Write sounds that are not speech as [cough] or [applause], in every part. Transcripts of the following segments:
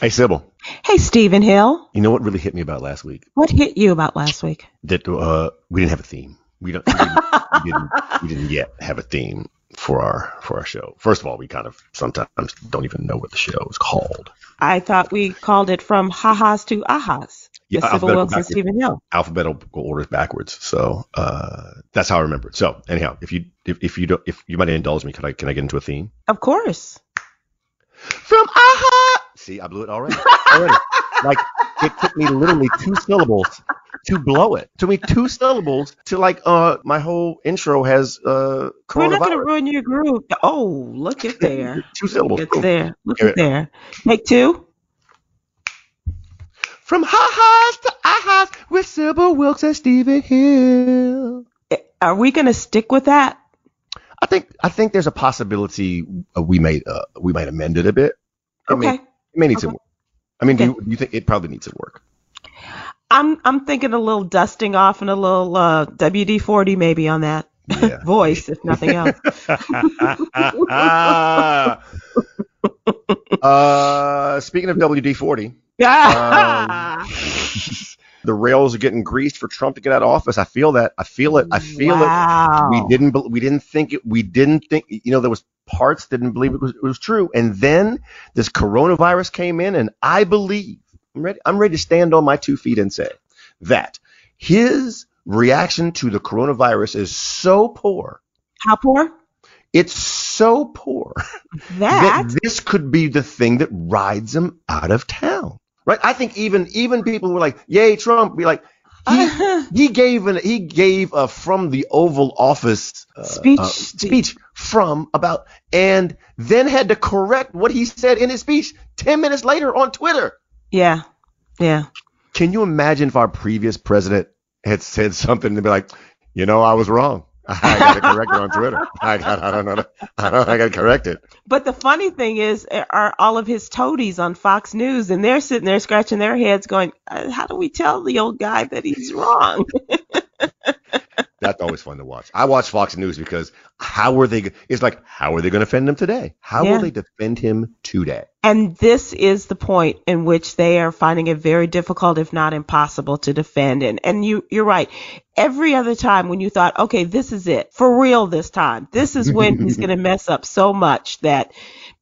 Hey, Sybil. Hey, Stephen Hill. You know what really hit me about last week? What hit you about last week? That uh, we didn't have a theme. We don't. We didn't, we didn't, we didn't yet have a theme for our for our show. First of all, we kind of sometimes don't even know what the show is called. I thought we called it from ha-has to ahas. Yeah, Sybil backwards. Stephen Hill. Alphabetical orders backwards. So uh, that's how I remember it. So anyhow, if you if, if you don't if you might indulge me, can I can I get into a theme? Of course. From aha. See, I blew it already. Already. like it took me literally two syllables to blow it. took me two syllables to like uh my whole intro has uh We're not going to ruin your groove. Oh, look at there. [laughs] Two syllables. Look at there. Look at there. Take two. From ha-has to ahas with Sybil Wilkes and Stephen Hill. Are we going to stick with that? I think I think there's a possibility uh, we may uh, we might amend it a bit. Okay. It may need Okay. some work. I mean, do, you, do you think it probably needs some work? I'm I'm thinking a little dusting off and a little uh, WD-40 maybe on that Yeah. [laughs] voice, if nothing else. [laughs] [laughs] uh, speaking of WD-40, Um, the rails are getting greased for Trump to get out of office. I feel that. I feel it. I feel wow. it. We didn't. We didn't think it. We didn't think. You know, there was parts didn't believe it was, it was true, and then this coronavirus came in, and I believe. I'm ready. I'm ready to stand on my two feet and say that his reaction to the coronavirus is so poor. How poor? It's so poor That. that this could be the thing that rides him out of town. Right? I think even even people who were like, "Yay, Trump!" Be like, he [laughs] he gave an he gave a from the Oval Office uh, Speech. uh, speech from about and then had to correct what he said in his speech ten minutes later on Twitter. yeah. Yeah. Can you imagine if our previous president had said something to be like, you know, I was wrong. [laughs] I got to correct it on Twitter. [laughs] I got I don't know. I don't I got to correct it. But the funny thing is, uh, are all of his toadies on Fox News, and they're sitting there scratching their heads, going, uh, "How do we tell the old guy that he's [laughs] wrong?" That's always fun to watch. I watch Fox News because how are they? It's like how are they going to defend him today? How Yeah. will they defend him today? And this is the point in which they are finding it very difficult, if not impossible, to defend. And and you you're right. Every other time when you thought, okay, this is it for real this time, this is when he's going to mess up so much that.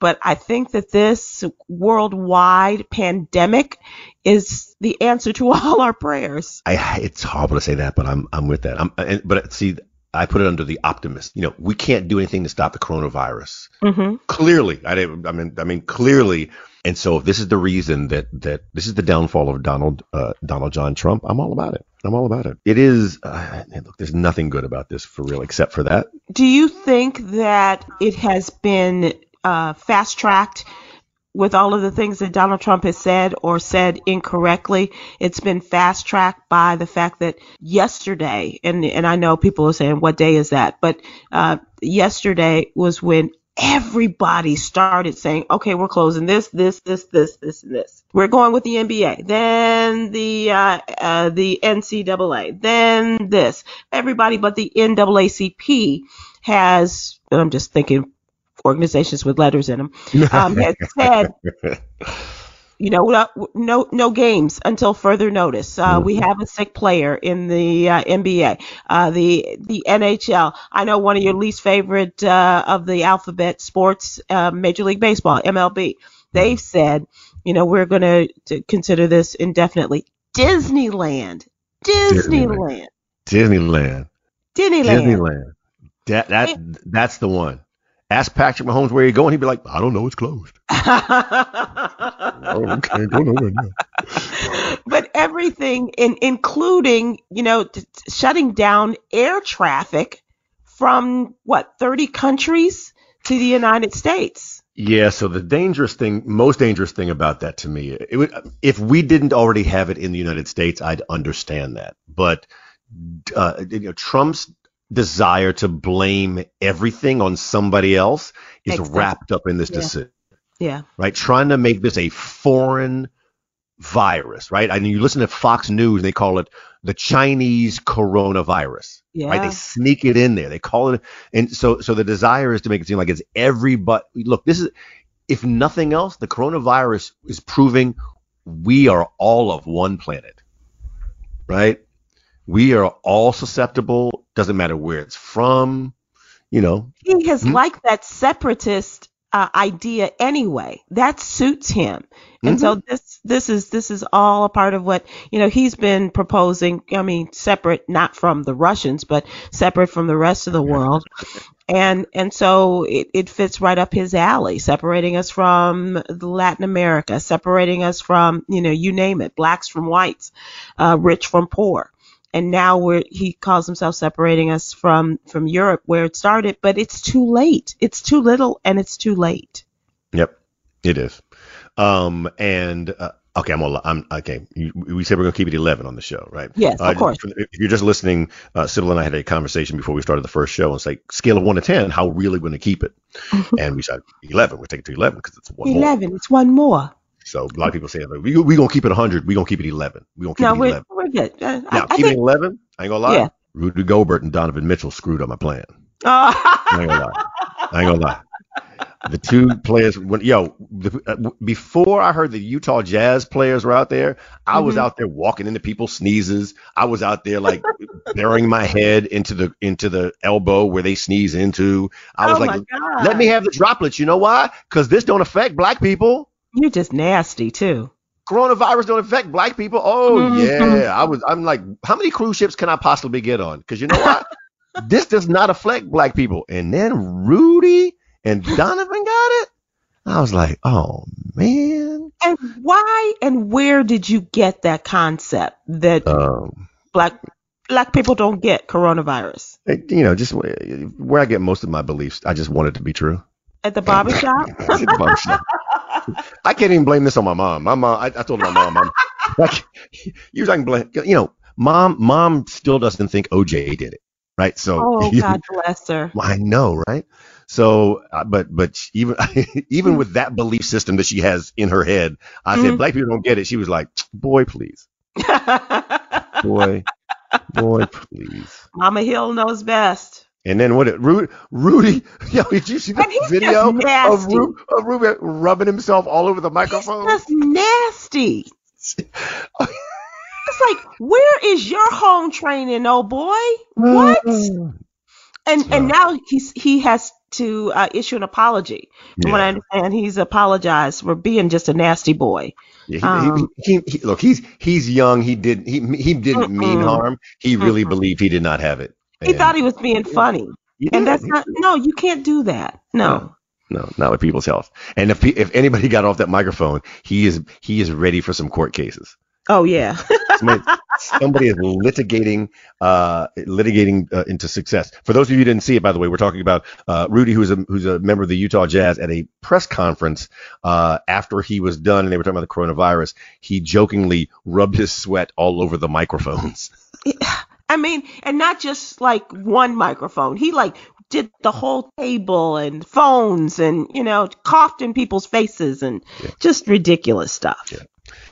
But I think that this worldwide pandemic is the answer to [laughs] all our prayers. I it's horrible to say that, but I'm I'm with that. I'm and, but see, I put it under the optimist. You know, we can't do anything to stop the coronavirus. hmm Clearly, I didn't. I mean, I mean, clearly. And so, if this is the reason that that this is the downfall of Donald uh, Donald John Trump, I'm all about it. I'm all about it. It is. Uh, look, there's nothing good about this for real, except for that. Do you think that it has been uh, fast tracked with all of the things that Donald Trump has said or said incorrectly? It's been fast tracked by the fact that yesterday, and and I know people are saying, "What day is that?" But uh, yesterday was when everybody started saying, "Okay, we're closing this, this, this, this, this, and this. We're going with the NBA, then the uh, uh, the NCAA, then this." Everybody but the NAACP has, I'm just thinking organizations with letters in them, um, [laughs] has said, you know, no, no, games until further notice. Uh, we have a sick player in the uh, NBA, uh, the the NHL. I know one of your least favorite uh, of the alphabet sports, uh, Major League Baseball, MLB. They've said, you know, we're going to consider this indefinitely. Disneyland, Disneyland, Disneyland. Disneyland. Disneyland. That that that's the one. Ask Patrick Mahomes where you going. He'd be like, I don't know. It's closed. [laughs] Oh, okay, go nowhere now. but everything, in, including, you know, t- t- shutting down air traffic from what 30 countries to the United States. Yeah. So the dangerous thing, most dangerous thing about that to me, it would, if we didn't already have it in the United States, I'd understand that. But uh, you know, Trump's desire to blame everything on somebody else is wrapped up in this Yeah. decision. Yeah. right? Trying to make this a foreign virus, right? I mean, you listen to Fox News, they call it the Chinese coronavirus, Yeah. right? They sneak it in there. They call it, and so so the desire is to make it seem like it's everybody. Look, this is if nothing else, the coronavirus is proving we are all of one planet, right? We are all susceptible. Doesn't matter where it's from, you know. He has mm-hmm. liked that separatist uh, idea anyway. That suits him. And mm-hmm. so this this is this is all a part of what you know he's been proposing. I mean, separate not from the Russians, but separate from the rest of the world. And and so it, it fits right up his alley, separating us from Latin America, separating us from you know you name it, blacks from whites, uh, rich from poor and now we're he calls himself separating us from from Europe where it started, but it's too late. It's too little and it's too late. Yep, it is. Um, and uh, okay, I'm all, I'm okay. You, we said we're gonna keep it 11 on the show, right? Yes, uh, of course. If you're just listening, uh, Sybil and I had a conversation before we started the first show, and it's like scale of one to ten, how really going to keep it? [laughs] and we said 11. We're taking to 11 because it's one 11. More. It's one more. So a lot of people say we we gonna keep it 100. We gonna keep it 11. We gonna keep no, it we're, 11. we're good. Uh, now I, keep I think, it 11. I ain't gonna lie. Yeah. Rudy Gobert and Donovan Mitchell screwed up my plan. [laughs] Oh. I ain't gonna lie. I ain't gonna lie. The two players, when, yo, the, uh, before I heard the Utah Jazz players were out there, I mm-hmm. was out there walking into people's sneezes. I was out there like burying my head into the into the elbow where they sneeze into. I was oh like, let me have the droplets. You know why? Because this don't affect black people. You're just nasty too. Coronavirus don't affect black people. Oh mm-hmm. yeah, I was. I'm like, how many cruise ships can I possibly get on? Because you know what, [laughs] this does not affect black people. And then Rudy and Donovan got it. I was like, oh man. And why and where did you get that concept that um, black black people don't get coronavirus? You know, just where I get most of my beliefs. I just want it to be true. At the barbershop? [laughs] At the barbershop. [laughs] I can't even blame this on my mom. My mom, I, I told my mom, I'm like, usually I can blame, you know, mom, mom still doesn't think OJ did it, right? So, oh [laughs] God bless her. I know, right? So, uh, but but even [laughs] even with that belief system that she has in her head, I mm-hmm. said black people don't get it. She was like, boy, please, [laughs] boy, boy, please. Mama Hill knows best. And then what? It, Rudy, Rudy, [laughs] yo, did you see the video of, Ru, of Rudy rubbing himself all over the microphone? That's nasty. [laughs] it's like, where is your home training, oh boy? What? [sighs] and and now he's he has to uh, issue an apology. From yeah. what I understand, he's apologized for being just a nasty boy. Yeah, he, um, he, he, look, he's he's young. He did he he didn't mean harm. He really believed he did not have it. He thought he was being funny. Yeah, and that's not no, you can't do that. No. no. no. not with people's health. And if if anybody got off that microphone, he is he is ready for some court cases. Oh yeah. somebody, somebody, is litigating uh, litigating uh, into success. For those of you who didn't see it, by the way, we're talking about uh, Rudy, who's a who's a member of the Utah Jazz, at a press conference uh, after he was done, and they were talking about the coronavirus. He jokingly rubbed his sweat all over the microphones. I mean, and not just like one microphone. He like did the whole table and phones and, you know, coughed in people's faces and yeah. just ridiculous stuff. Yeah.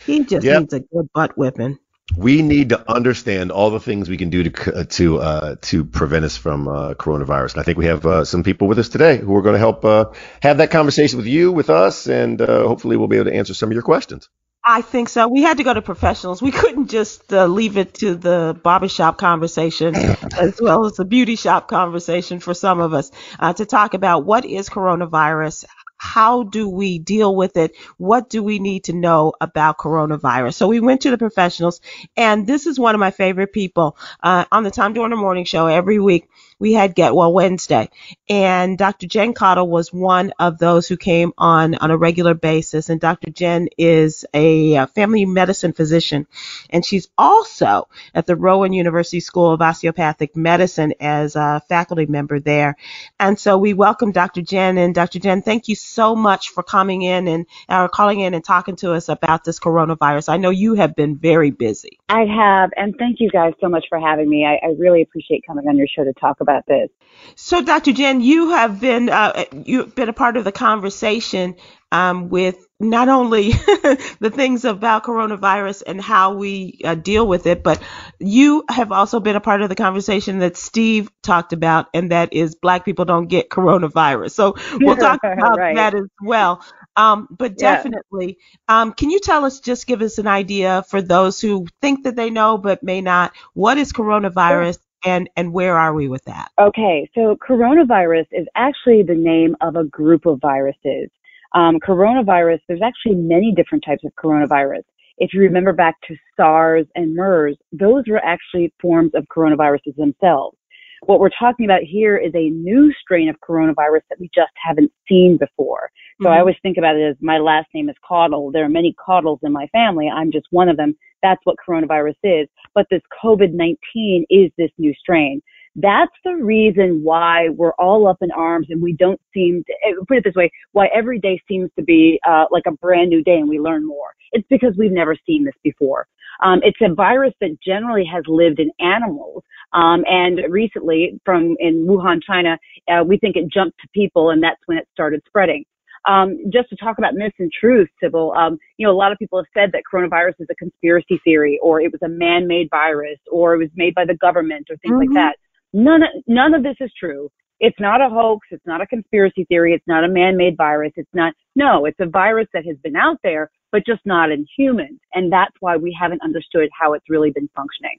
He just yep. needs a good butt whipping. We need to understand all the things we can do to uh, to uh, to prevent us from uh, coronavirus. And I think we have uh, some people with us today who are going to help uh, have that conversation with you, with us, and uh, hopefully we'll be able to answer some of your questions. I think so. We had to go to professionals. We couldn't just uh, leave it to the barbershop conversation [clears throat] as well as the beauty shop conversation for some of us uh, to talk about what is coronavirus, how do we deal with it? What do we need to know about coronavirus? So we went to the professionals, and this is one of my favorite people uh, on the Tom Joyner Morning Show every week we had Get Well Wednesday. And Dr. Jen Caudle was one of those who came on on a regular basis. And Dr. Jen is a family medicine physician. And she's also at the Rowan University School of Osteopathic Medicine as a faculty member there. And so we welcome Dr. Jen. And Dr. Jen, thank you so much for coming in and uh, calling in and talking to us about this coronavirus. I know you have been very busy. I have. And thank you guys so much for having me. I, I really appreciate coming on your show to talk about about this. So, Dr. Jen, you have been uh, you've been a part of the conversation um, with not only [laughs] the things about coronavirus and how we uh, deal with it, but you have also been a part of the conversation that Steve talked about, and that is Black people don't get coronavirus. So we'll talk [laughs] about right. that as well. Um, but Yeah. definitely, um, can you tell us, just give us an idea for those who think that they know but may not, what is coronavirus and, and where are we with that? Okay, so coronavirus is actually the name of a group of viruses. Um, coronavirus, there's actually many different types of coronavirus. If you remember back to SARS and MERS, those were actually forms of coronaviruses themselves. What we're talking about here is a new strain of coronavirus that we just haven't seen before. So I Mhm. always think about it as my last name is Caudle. There are many Caudles in my family. I'm just one of them. That's what coronavirus is. But this COVID-19 is this new strain. That's the reason why we're all up in arms and we don't seem to, eh, put it this way, why every day seems to be uh, like a brand new day and we learn more. It's because we've never seen this before. Um, it's a virus that generally has lived in animals. Um, and recently from in Wuhan, China, uh, we think it jumped to people and that's when it started spreading. Um, just to talk about myths and truths, Sybil, um, you know, a lot of people have said that coronavirus is a conspiracy theory or it was a man-made virus or it was made by the government or things like Mhm. that. None, of- none of this is true. It's not a hoax. It's not a conspiracy theory. It's not a man-made virus. It's not, no, it's a virus that has been out there, but just not in humans. And that's why we haven't understood how it's really been functioning.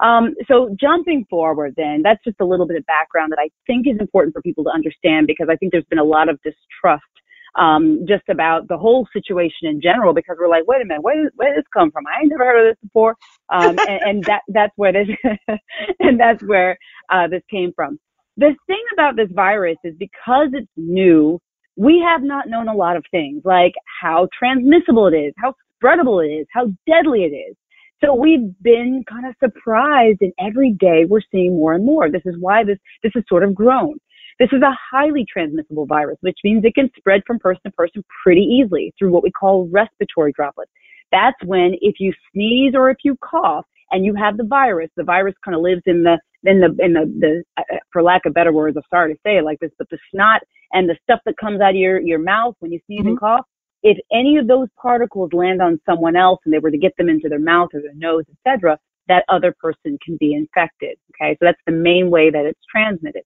Um, so jumping forward then, that's just a little bit of background that I think is important for people to understand because I think there's been a lot of distrust um, just about the whole situation in general because we're like, wait a minute, where, did- where did this come from? I ain't never heard of this before. Um, [laughs] and, and that, that's where this, [laughs] and that's where, uh, this came from. The thing about this virus is because it's new, we have not known a lot of things like how transmissible it is, how spreadable it is, how deadly it is. So we've been kind of surprised and every day we're seeing more and more. This is why this, this has sort of grown. This is a highly transmissible virus, which means it can spread from person to person pretty easily through what we call respiratory droplets. That's when if you sneeze or if you cough and you have the virus, the virus kind of lives in the, in the, in the, the, uh, for lack of better words, I'm sorry to say it like this, but the snot and the stuff that comes out of your, your mouth when you sneeze and cough, if any of those particles land on someone else and they were to get them into their mouth or their nose, etc., that other person can be infected. Okay, so that's the main way that it's transmitted.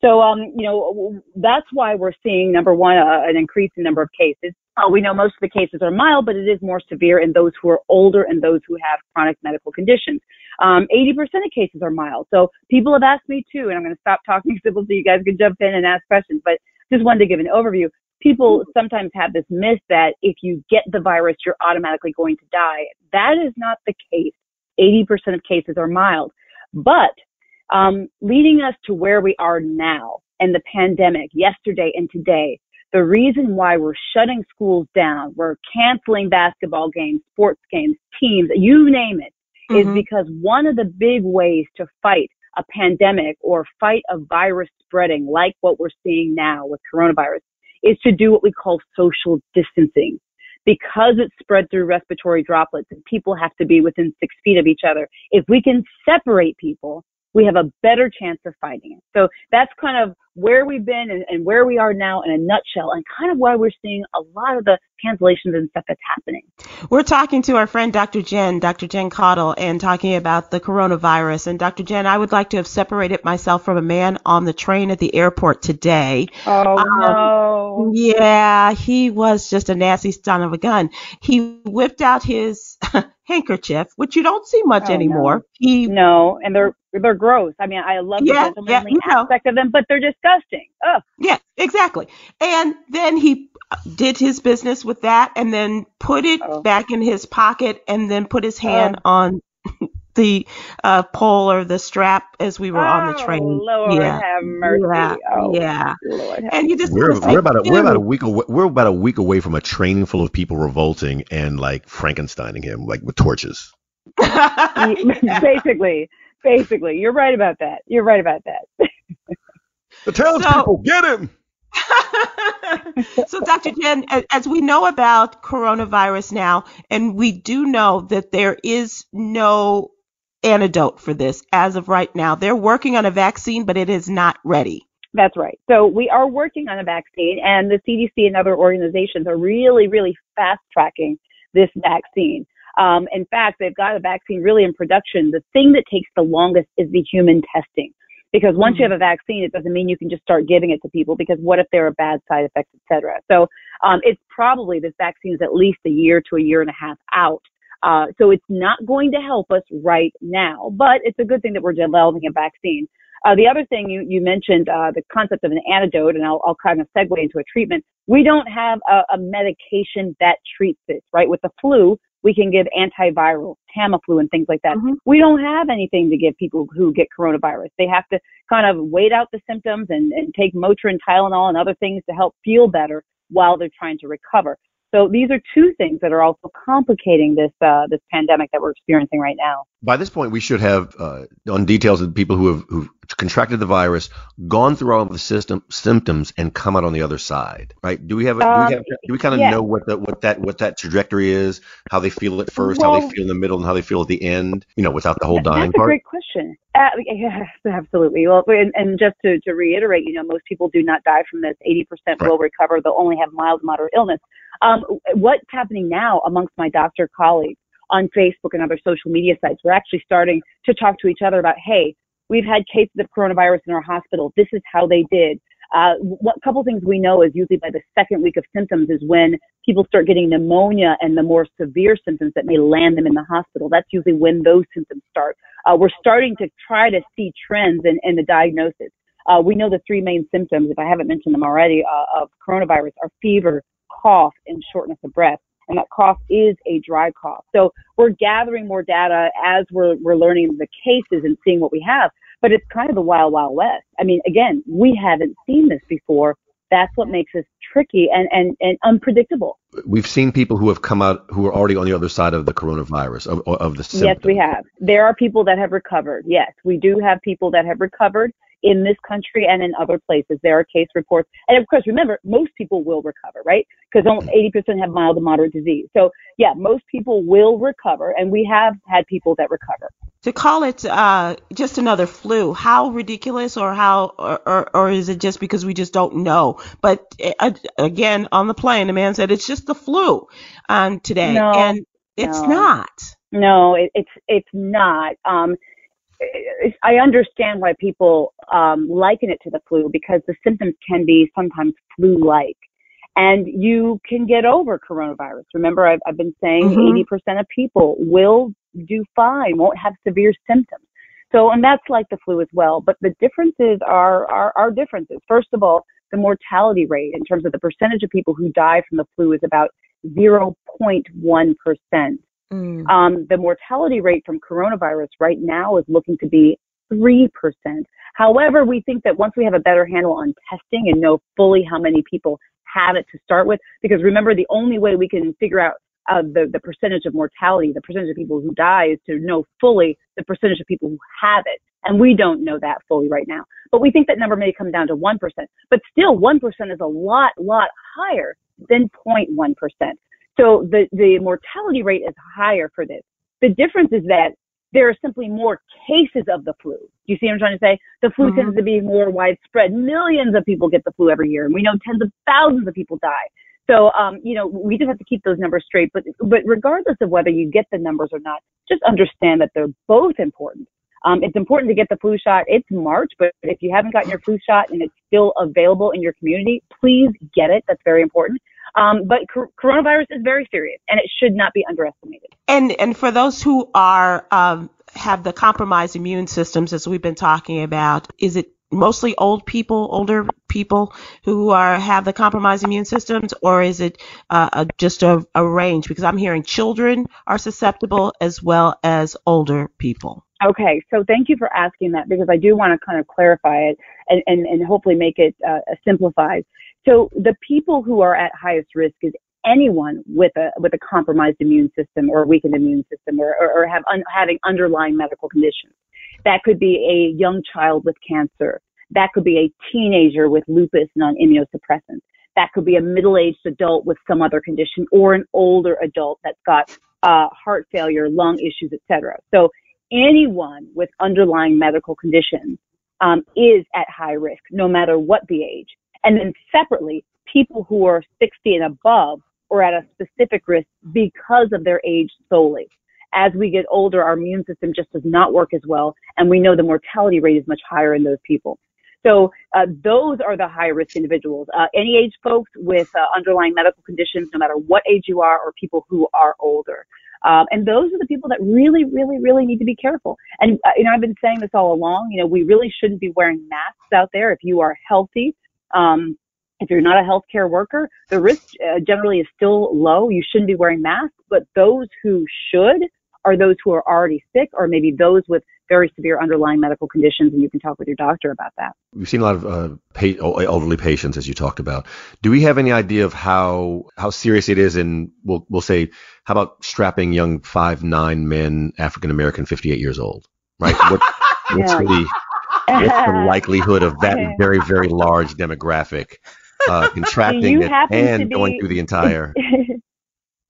So, um, you know, that's why we're seeing number one, uh, an increase in number of cases. Uh, we know most of the cases are mild, but it is more severe in those who are older and those who have chronic medical conditions. Um, 80% of cases are mild. So people have asked me too, and I'm going to stop talking, [laughs] so you guys can jump in and ask questions, but just wanted to give an overview. People sometimes have this myth that if you get the virus, you're automatically going to die. That is not the case. 80% of cases are mild. But um, leading us to where we are now and the pandemic, yesterday and today, the reason why we're shutting schools down, we're canceling basketball games, sports games, teams, you name it, is Mhm. because one of the big ways to fight a pandemic or fight a virus spreading like what we're seeing now with coronavirus is to do what we call social distancing. Because it's spread through respiratory droplets and people have to be within six feet of each other, if we can separate people, we have a better chance of finding it. So that's kind of where we've been and, and where we are now in a nutshell and kind of why we're seeing a lot of the cancellations and stuff that's happening. We're talking to our friend Dr. Jen, Dr. Jen Caudle, and talking about the coronavirus. And Dr. Jen, I would like to have separated myself from a man on the train at the airport today. Oh Um, no. Yeah, he was just a nasty son of a gun. He whipped out his [laughs] handkerchief, which you don't see much Oh, no. anymore. He No, and they're they're gross. I mean, I love the Yeah, gentlemanly yeah, you know. aspect of them, but they're disgusting. Ugh. Yeah, exactly. And then he did his business with that and then put it Oh. back in his pocket and then put his hand on [laughs] the uh, pole or the strap as we were on the train. Oh, Lord yeah. have mercy. Yeah, oh, yeah. Lord have And you just We're, we're about a, we're about a week away, we're about a week away from a training full of people revolting and like Frankensteining him like with torches. [laughs] [laughs] basically, basically, you're right about that. You're right about that. The townspeople get him. [laughs] so, Dr. Jen, as we know about coronavirus now, and we do know that there is no antidote for this as of right now, they're working on a vaccine, but it is not ready. That's right. So we are working on a vaccine, and the CDC and other organizations are really, really fast tracking this vaccine. Um, in fact, they've got a vaccine really in production. The thing that takes the longest is the human testing. Because once you have a vaccine, it doesn't mean you can just start giving it to people because what if there are bad side effects, et cetera. So Um, it's probably this vaccine is at least a year to a year and a half out. Uh, so it's not going to help us right now, but it's a good thing that we're developing a vaccine. Uh, the other thing you, you mentioned, uh, the concept of an antidote, and I'll, I'll kind of segue into a treatment. We don't have a, a medication that treats this, right? With the flu, we can give antiviral, Tamiflu, and things like that. Mm-hmm. We don't have anything to give people who get coronavirus. They have to kind of wait out the symptoms and, and take Motrin, Tylenol, and other things to help feel better while they're trying to recover. So these are two things that are also complicating this uh, this pandemic that we're experiencing right now. By this point, we should have uh, on details of people who have who've contracted the virus, gone through all of the system symptoms, and come out on the other side, right? Do we have, um, do we, have do we kind of yeah. know what the, what that what that trajectory is? How they feel at first, well, how they feel in the middle, and how they feel at the end? You know, without the whole dying that's part. That's a great question. Uh, yes, [laughs] absolutely. Well, and, and just to, to reiterate, you know, most people do not die from this. 80% right. will recover. They'll only have mild, moderate illness. Um, what's happening now amongst my doctor colleagues on Facebook and other social media sites, we're actually starting to talk to each other about, hey, we've had cases of coronavirus in our hospital. This is how they did. Uh, what couple things we know is usually by the second week of symptoms is when people start getting pneumonia and the more severe symptoms that may land them in the hospital. That's usually when those symptoms start. Uh, we're starting to try to see trends in, in the diagnosis. Uh, we know the three main symptoms, if I haven't mentioned them already, uh, of coronavirus are fever, cough and shortness of breath. And that cough is a dry cough. So we're gathering more data as we're, we're learning the cases and seeing what we have. But it's kind of the wild, wild west. I mean, again, we haven't seen this before. That's what makes this tricky and, and, and unpredictable. We've seen people who have come out who are already on the other side of the coronavirus, of, of the symptoms. Yes, we have. There are people that have recovered. Yes, we do have people that have recovered in this country and in other places. There are case reports. And of course, remember, most people will recover, right? Because only 80% have mild to moderate disease. So yeah, most people will recover and we have had people that recover. To call it uh, just another flu, how ridiculous or how, or, or, or, is it just because we just don't know? But uh, again, on the plane, the man said it's just the flu um, today. No, and it's no. not. No, it, it's, it's not. Um, I understand why people um, liken it to the flu because the symptoms can be sometimes flu-like, and you can get over coronavirus. Remember, I've, I've been saying mm-hmm. 80% of people will do fine, won't have severe symptoms. So, and that's like the flu as well. But the differences are, are, are differences. First of all, the mortality rate in terms of the percentage of people who die from the flu is about 0.1 percent. Mm. Um, the mortality rate from coronavirus right now is looking to be 3%. However, we think that once we have a better handle on testing and know fully how many people have it to start with, because remember, the only way we can figure out uh, the, the percentage of mortality, the percentage of people who die is to know fully the percentage of people who have it. And we don't know that fully right now. But we think that number may come down to 1%. But still, 1% is a lot, lot higher than 0.1%. So the, the mortality rate is higher for this. The difference is that there are simply more cases of the flu. Do you see what I'm trying to say? The flu mm-hmm. tends to be more widespread. Millions of people get the flu every year, and we know tens of thousands of people die. So, um, you know, we just have to keep those numbers straight. But, but regardless of whether you get the numbers or not, just understand that they're both important. Um, it's important to get the flu shot. It's March, but if you haven't gotten your flu shot and it's still available in your community, please get it. That's very important. Um, but cor- coronavirus is very serious, and it should not be underestimated. And and for those who are um, have the compromised immune systems, as we've been talking about, is it mostly old people, older people who are have the compromised immune systems, or is it uh, a, just a, a range? Because I'm hearing children are susceptible as well as older people. Okay, so thank you for asking that because I do want to kind of clarify it and, and, and hopefully make it uh, simplified. So the people who are at highest risk is anyone with a with a compromised immune system or a weakened immune system or, or, or have un, having underlying medical conditions. That could be a young child with cancer. That could be a teenager with lupus and on immunosuppressants. That could be a middle-aged adult with some other condition or an older adult that's got uh, heart failure, lung issues, etc. So anyone with underlying medical conditions um, is at high risk, no matter what the age. And then separately, people who are 60 and above are at a specific risk because of their age solely. As we get older, our immune system just does not work as well, and we know the mortality rate is much higher in those people. So uh, those are the high risk individuals. Uh, any age folks with uh, underlying medical conditions, no matter what age you are, or people who are older. Um, and those are the people that really, really, really need to be careful. And uh, you know, I've been saying this all along. You know, we really shouldn't be wearing masks out there if you are healthy. Um, if you're not a healthcare worker, the risk uh, generally is still low. You shouldn't be wearing masks, but those who should are those who are already sick or maybe those with very severe underlying medical conditions, and you can talk with your doctor about that. We've seen a lot of uh, pa- elderly patients, as you talked about. Do we have any idea of how how serious it is? And we'll we'll say, how about strapping young five nine men, African American, 58 years old, right? What, [laughs] what's Yeah. The what's [laughs] the likelihood of that very very large demographic uh, [laughs] contracting you it happen to and going through the entire? [laughs]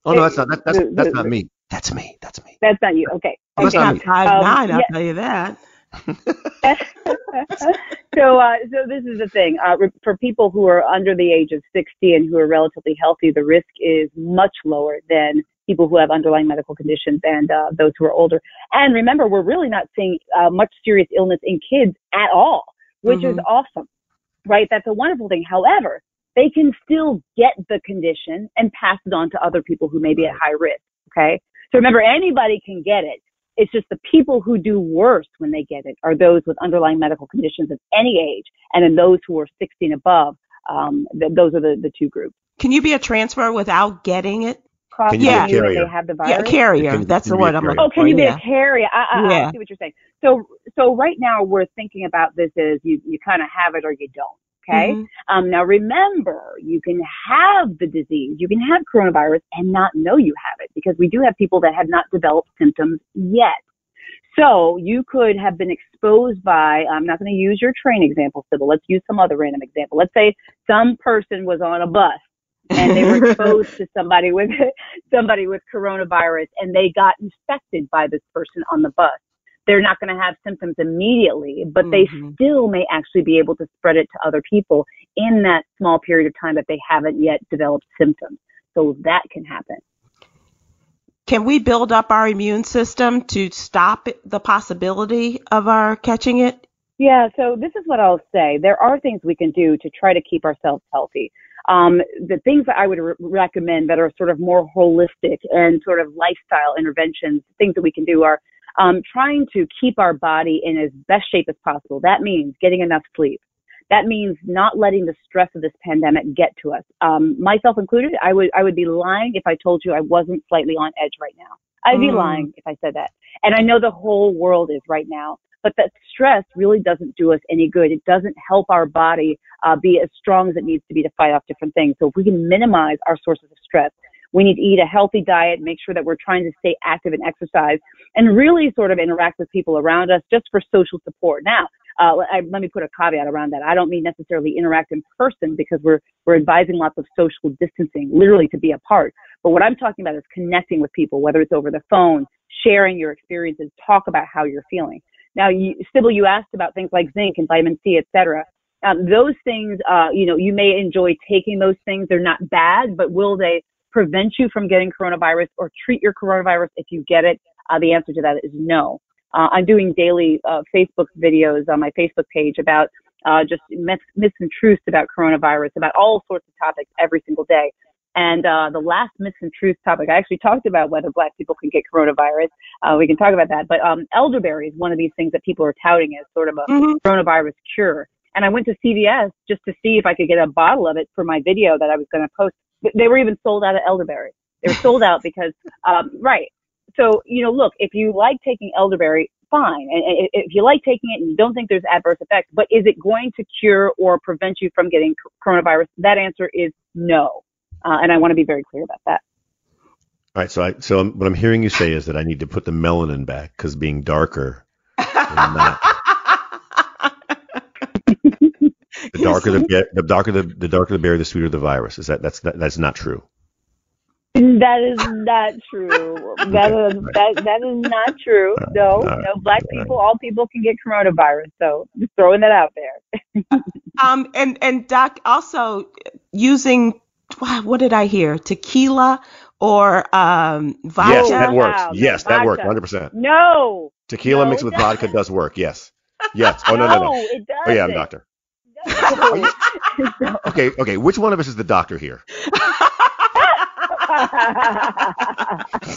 Oh no, that's not that, that's that's not me. That's me. That's me. That's not you. Okay. Oh, that's okay. not Not me. five Um, nine, I'll yeah. tell you that. so, uh, so this is the thing. Uh, for people who are under the age of 60 and who are relatively healthy, the risk is much lower than people who have underlying medical conditions and uh, those who are older. And remember, we're really not seeing uh, much serious illness in kids at all, which is Mhm. awesome, right? That's a wonderful thing. However, they can still get the condition and pass it on to other people who may be at high risk. Okay. So remember, anybody can get it. It's just the people who do worse when they get it are those with underlying medical conditions of any age, and then those who are 16 and above. Um, th- those are the, the two groups. Can you be a transfer without getting it? Crossing you be a you that carrier? they have the Yeah, virus. carrier. Can- That's can the you word I'm carrier? looking Oh, can you be yeah. a carrier? I, I, Yeah. I see what you're saying. So, so right now we're thinking about this as you, you kind of have it or you don't. Okay. Mhm. Um, now remember, you can have the disease, you can have coronavirus and not know you have it because we do have people that have not developed symptoms yet. So you could have been exposed by, I'm not going to use your train example, Sybil. Let's use some other random example. Let's say some person was on a bus and they were [laughs] exposed to somebody with [laughs] somebody with coronavirus and they got infected by this person on the bus. They're not going to have symptoms immediately, but they Mhm. still may actually be able to spread it to other people in that small period of time that they haven't yet developed symptoms. So that can happen. Can we build up our immune system to stop the possibility of our catching it? Yeah, so this is what I'll say. There are things we can do to try to keep ourselves healthy. Um, the things that I would re- recommend that are sort of more holistic and sort of lifestyle interventions, things that we can do are um, trying to keep our body in as best shape as possible. That means getting enough sleep. That means not letting the stress of this pandemic get to us. Um, myself included, I would I would be lying if I told you I wasn't slightly on edge right now. I'd be Mm. lying if I said that. And I know the whole world is right now but that stress really doesn't do us any good. It doesn't help our body uh, be as strong as it needs to be to fight off different things. So if we can minimize our sources of stress, we need to eat a healthy diet, make sure that we're trying to stay active and exercise, and really sort of interact with people around us just for social support. Now, uh, I, let me put a caveat around that. I don't mean necessarily interact in person because we're we're advising lots of social distancing, literally to be apart. But what I'm talking about is connecting with people, whether it's over the phone, sharing your experiences, talk about how you're feeling. Now, you, Sybil, you asked about things like zinc and vitamin C, et cetera. Um, those things, uh, you know, you may enjoy taking those things. They're not bad, but will they prevent you from getting coronavirus or treat your coronavirus if you get it? Uh, the answer to that is no. Uh, I'm doing daily uh, Facebook videos on my Facebook page about uh, just myths, myths and truths about coronavirus, about all sorts of topics every single day. And uh, the last myths and truths topic, I actually talked about whether black people can get coronavirus. Uh, we can talk about that. But um, elderberry is one of these things that people are touting as sort of a Mhm. coronavirus cure. And I went to CVS just to see if I could get a bottle of it for my video that I was going to post. They were even sold out of elderberry. They were sold out because, [laughs] um, right. So, you know, look, if you like taking elderberry, fine. And, and if you like taking it and you don't think there's adverse effects, but is it going to cure or prevent you from getting coronavirus? That answer is no. Uh, and I want to be very clear about that. All right, so I so I'm, what I'm hearing you say is that I need to put the melanin back because being darker, not. [laughs] the darker the be- the darker the, the darker the berry, the sweeter the virus. Is that that's that, that's not true? That is not true. That is that that is not true. No, All right. no. Black people, all people can get coronavirus. So just throwing that out there. Um, and and Doc also using wow, what did I hear? Tequila or um, vodka? Yes, that works. Wow, yes, that works. vodka. 100. percent No. Tequila No, mixed with vodka doesn't. work. Yes. [laughs] Yes. Oh no no no. it doesn't. Oh yeah, I'm a doctor. So- [laughs] Okay, okay. Which one of us is the doctor here? [laughs]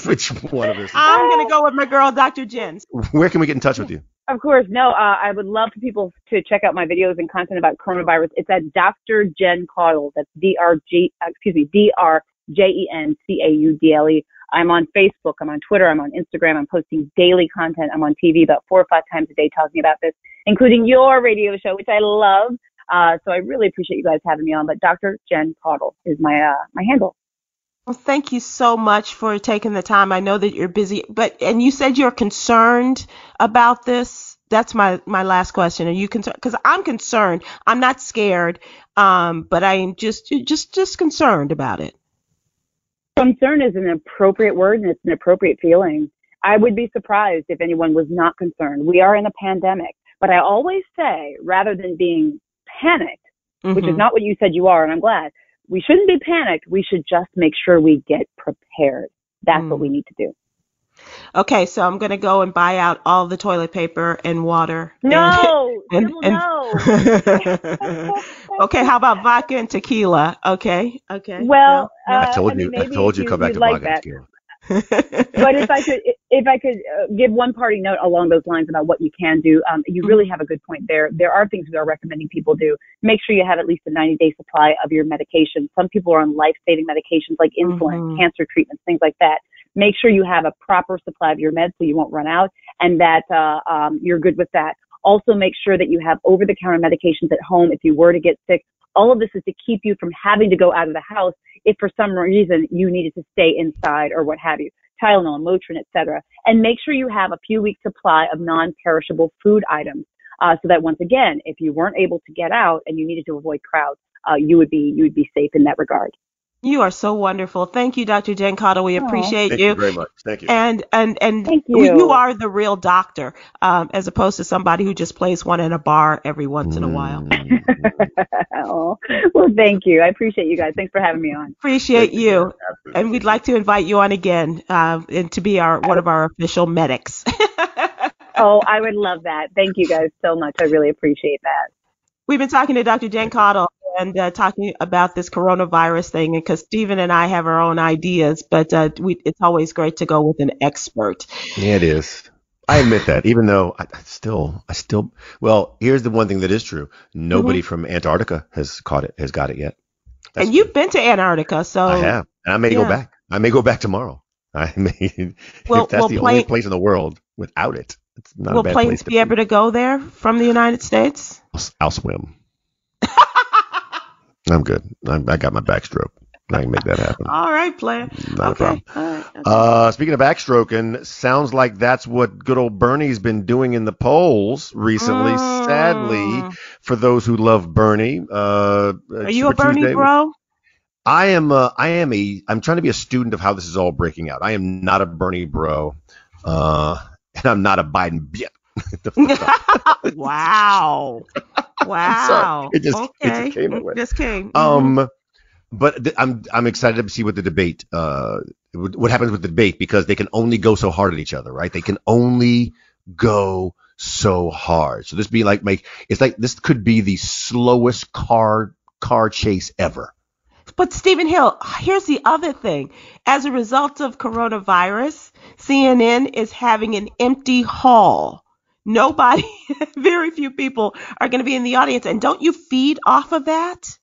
Which one of us? I'm gonna go with my girl, Dr. Jen. Where can we get in touch with you? Of course, no. Uh, I would love for people to check out my videos and content about coronavirus. It's at Dr. Jen Caudle. That's D R G, uh, excuse me, D R J E N C A U D L E. I'm on Facebook. I'm on Twitter. I'm on Instagram. I'm posting daily content. I'm on TV about four or five times a day talking about this, including your radio show, which I love. Uh, so I really appreciate you guys having me on. But Dr. Jen Caudle is my uh, my handle. Well, thank you so much for taking the time. I know that you're busy, but and you said you're concerned about this. That's my my last question. Are you concerned? Because I'm concerned. I'm not scared, um, but I am just just just concerned about it. Concern is an appropriate word and it's an appropriate feeling. I would be surprised if anyone was not concerned. We are in a pandemic, but I always say rather than being panicked, which is Mhm. not what you said you are, and I'm glad. We shouldn't be panicked. We should just make sure we get prepared. That's what Mm. we need to do. Okay, so I'm gonna go and buy out all the toilet paper and water. No, and- Sybil, and- no. [laughs] [laughs] okay, how about vodka and tequila? Okay, okay. Well, No, uh, I told mean, you. I maybe told if you to come back to like vodka that. tequila. But if I could, if I could uh, give one parting note along those lines about what you can do, um, you really have a good point there. There are things we are recommending people do. Make sure you have at least a 90 day supply of your medication. Some people are on life saving medications like insulin, Mhm. cancer treatments, things like that. Make sure you have a proper supply of your meds so you won't run out and that uh, um, you're good with that. Also, make sure that you have over the counter medications at home if you were to get sick. All of this is to keep you from having to go out of the house if for some reason you needed to stay inside or what have you. Tylenol, Motrin, etc. And make sure you have a few weeks supply of non-perishable food items, uh, so that once again, if you weren't able to get out and you needed to avoid crowds, uh, you would be you would be safe in that regard. You are so wonderful. Thank you, Dr. Jen Caudle. We appreciate Thank you. you very much. Thank you. And and and Thank you. you. are the real doctor, um, as opposed to somebody who just plays one in a bar every once in a while. [laughs] Oh, well, thank you. I appreciate you guys. Thanks for having me on. Appreciate Thank you, Absolutely. and we'd like to invite you on again, uh, and to be our one of our official medics. [laughs] Oh, I would love that. Thank you guys so much. I really appreciate that. We've been talking to Dr. Jen Caudle and uh, talking about this coronavirus thing, and because Stephen and I have our own ideas, but uh, we, it's always great to go with an expert. Yeah, it is. I admit that, even though I, I still, I still, well, here's the one thing that is true. Nobody from Antarctica has caught it, has got it yet. That's Mm-hmm. and you've been to Antarctica, so I have. And I may yeah. go back. I may go back tomorrow. I [laughs] may, Well- if that's well, the plane- only place in the world without it, it's not will a bad planes place to be able to go there from the United States? I'll, I'll swim. I'm good. I, I got my backstroke. I can make that happen. [laughs] All right, player. Not a okay. problem. All right. okay. Uh, speaking of backstroking, sounds like that's what good old Bernie's been doing in the polls recently. Sadly, Mm. for those who love Bernie, uh, Are you a Bernie bro? I am. A, I am a. I'm trying to be a student of how this is all breaking out. I am not a Bernie bro, uh, and I'm not a Biden. [laughs] [laughs] Wow. Wow. It just- it just okay. came that way. Just came. Mhm. Um, but th- I'm I'm excited to see what the debate uh what what happens with the debate because they can only go so hard at each other, right? They can only go so hard. So this be like make it's like this could be the slowest car car chase ever. But Stephen Hill, here's the other thing. As a result of coronavirus, CNN is having an empty hall. Nobody, [laughs] very few people are going to be in the audience. And don't you feed off of that?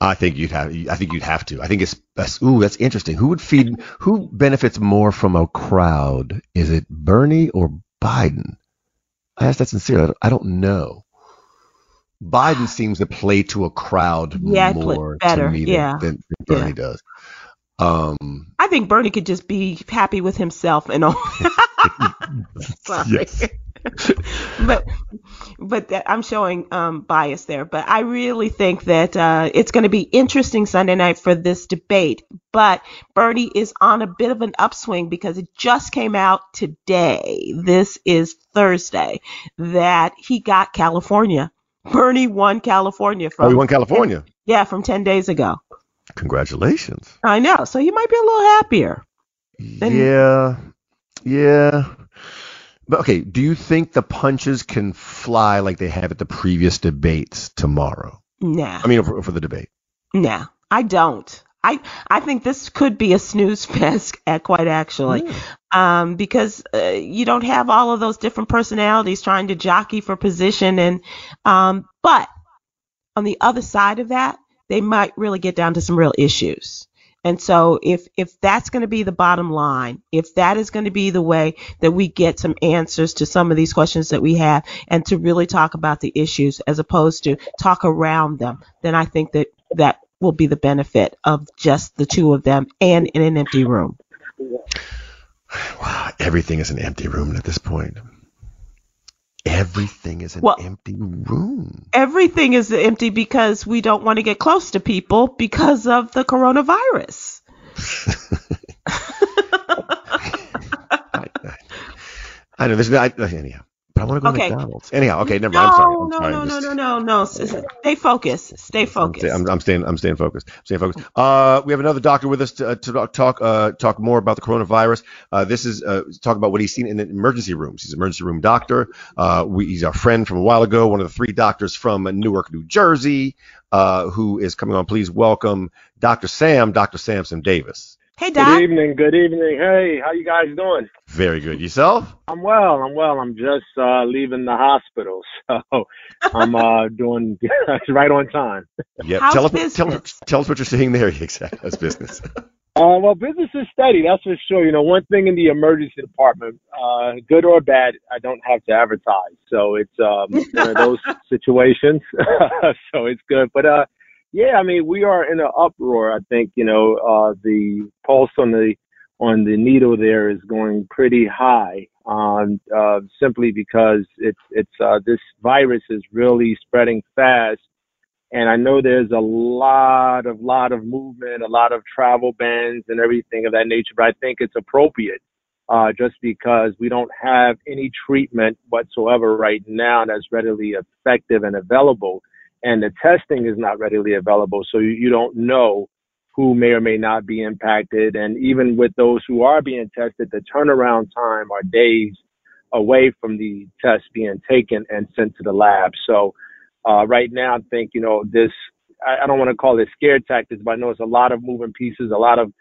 I think you'd have. I think you'd have to. I think it's. That's, ooh, that's interesting. Who would feed? Who benefits more from a crowd? Is it Bernie or Biden? I ask that sincerely. I don't, know. Biden [sighs] seems to play to a crowd Yeah, more better, to me than, yeah. than, than Bernie Yeah. does. Um, I think Bernie could just be happy with himself and all. [laughs] [laughs] Yes. [laughs] but but that, I'm showing um, bias there. But I really think that uh, it's going to be interesting Sunday night for this debate. But Bernie is on a bit of an upswing because it just came out today. This is Thursday that he got California. Bernie won California Oh, from we won California. yeah from ten days ago. Congratulations. I know, so you might be a little happier. Yeah, yeah. But okay, do you think the punches can fly like they have at the previous debates tomorrow? Nah. I mean, for, for the debate. Nah, I don't. I I think this could be a snooze [laughs] fest, uh, quite actually, um, because uh, you don't have all of those different personalities trying to jockey for position, and um, but on the other side of that, they might really get down to some real issues. And so if if that's going to be the bottom line, if that is going to be the way that we get some answers to some of these questions that we have and to really talk about the issues as opposed to talk around them, then I think that that will be the benefit of just the two of them and in an empty room. Wow, everything is an empty room at this point. Everything is an Well- empty room. Everything is empty because we don't want to get close to people because of the coronavirus. [laughs] I, I, I know there's I, anyhow, but I want to go Okay. to McDonald's. Anyhow, okay, never No, mind. I'm sorry. I'm no, sorry. no, no, no, no, no. S- Stay focused. Stay focused. I'm, I'm staying. I'm staying focused. I'm staying focused. Uh, we have another doctor with us to, uh, to talk uh, talk more about the coronavirus. Uh, this is uh, talk about what he's seen in the emergency rooms. He's an emergency room doctor. Uh, we, he's our friend from a while ago. One of the three doctors from Newark, New Jersey, uh, who is coming on. Please welcome Dr. Sam, Dr. Sampson Davis. Hey, Good evening, good evening. Hey, how you guys doing? Very good. Yourself? I'm well. I'm well. I'm just uh, leaving the hospital, [laughs] so I'm uh, doing [laughs] right on time. Yep. How's tell us. Tell, tell us what you're seeing there. [laughs] Exactly. That's business. Uh, well, business is steady, that's for sure. You know, one thing in the emergency department, uh, good or bad, I don't have to advertise, so it's um, one of those situations. so it's good, but uh, yeah, I mean, we are in an uproar. I think you know uh, the pulse on the on the needle there is going pretty high, um, uh, simply because it's it's uh, this virus is really spreading fast and I know there's a lot of lot of movement, a lot of travel bans and everything of that nature. But I think it's appropriate, uh, just because we don't have any treatment whatsoever right now that's readily effective and available, and the testing is not readily available, so you, you don't know who may or may not be impacted. And even with those who are being tested, the turnaround time are days away from the test being taken and sent to the lab. So uh, right now, I think, you know, this, I, I don't want to call it scare tactics, but I know it's a lot of moving pieces, a lot of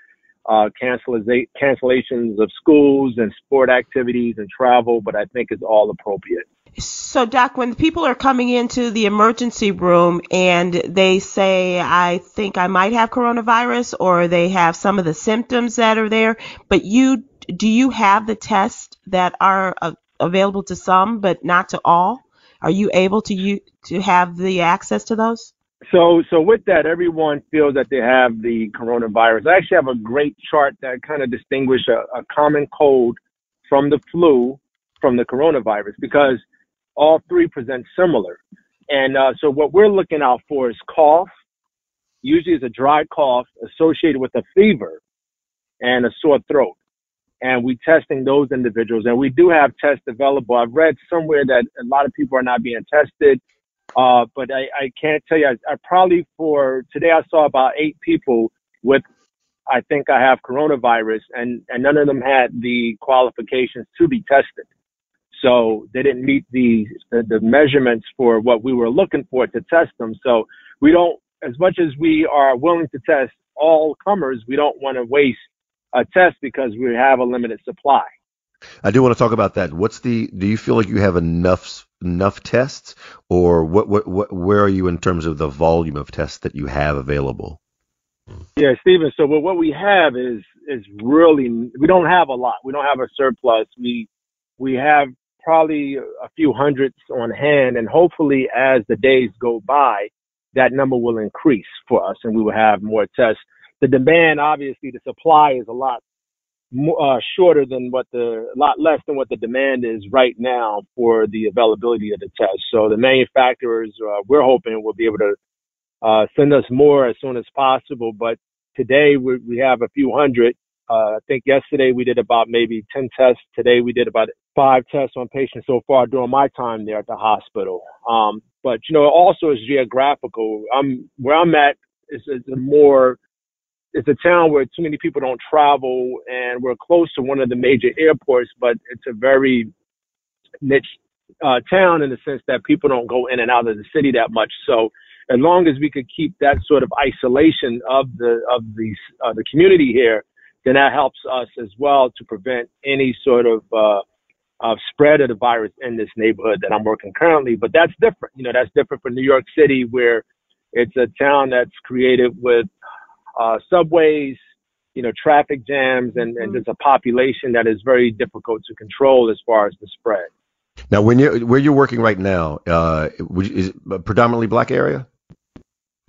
uh, cancellations of schools and sport activities and travel, but I think it's all appropriate. So, Doc, when people are coming into the emergency room and they say, I think I might have coronavirus, or they have some of the symptoms that are there, but you, do you have the tests that are uh, available to some, but not to all? Are you able to you to have the access to those? So, so with that, everyone feels that they have the coronavirus. I actually have a great chart that kind of distinguishes a, a common cold from the flu from the coronavirus because all three present similar. And uh, so what we're looking out for is cough. Usually it's a dry cough associated with a fever and a sore throat. And we're testing those individuals and we do have tests available. I've read somewhere that a lot of people are not being tested. Uh, but I, I can't tell you. I, I probably for today I saw about eight people with I think I have coronavirus, and and none of them had the qualifications to be tested. So they didn't meet the, the the measurements for what we were looking for to test them. So we don't, as much as we are willing to test all comers, we don't want to waste a test because we have a limited supply. I do want to talk about that. What's the? Do you feel like you have enough enough tests, or what? What? what where are you in terms of the volume of tests that you have available? Yeah, Stephen. So what what we have is is really we don't have a lot. We don't have a surplus. We we have probably a few hundreds on hand, and hopefully as the days go by, that number will increase for us, and we will have more tests. The demand, obviously, the supply is a lot more, uh, shorter than what the a lot less than what the demand is right now for the availability of the test. So the manufacturers, uh, we're hoping, will be able to uh, send us more as soon as possible. But today we, we have a few hundred. Uh, I think yesterday we did about maybe 10 tests. Today we did about five tests on patients so far during my time there at the hospital. Um, but you know, also is geographical. I'm where I'm at is, is a more it's a town where too many people don't travel, and we're close to one of the major airports. But it's a very niche uh, town in the sense that people don't go in and out of the city that much. So as long as we could keep that sort of isolation of the of the uh, the community here, then that helps us as well to prevent any sort of uh, of spread of the virus in this neighborhood that I'm working currently. But that's different. You know, that's different from New York City, where it's a town that's created with uh, subways, you know, traffic jams, and, and mm-hmm. there's a population that is very difficult to control as far as the spread. Now, when you where you're working right now, uh, is it predominantly black area?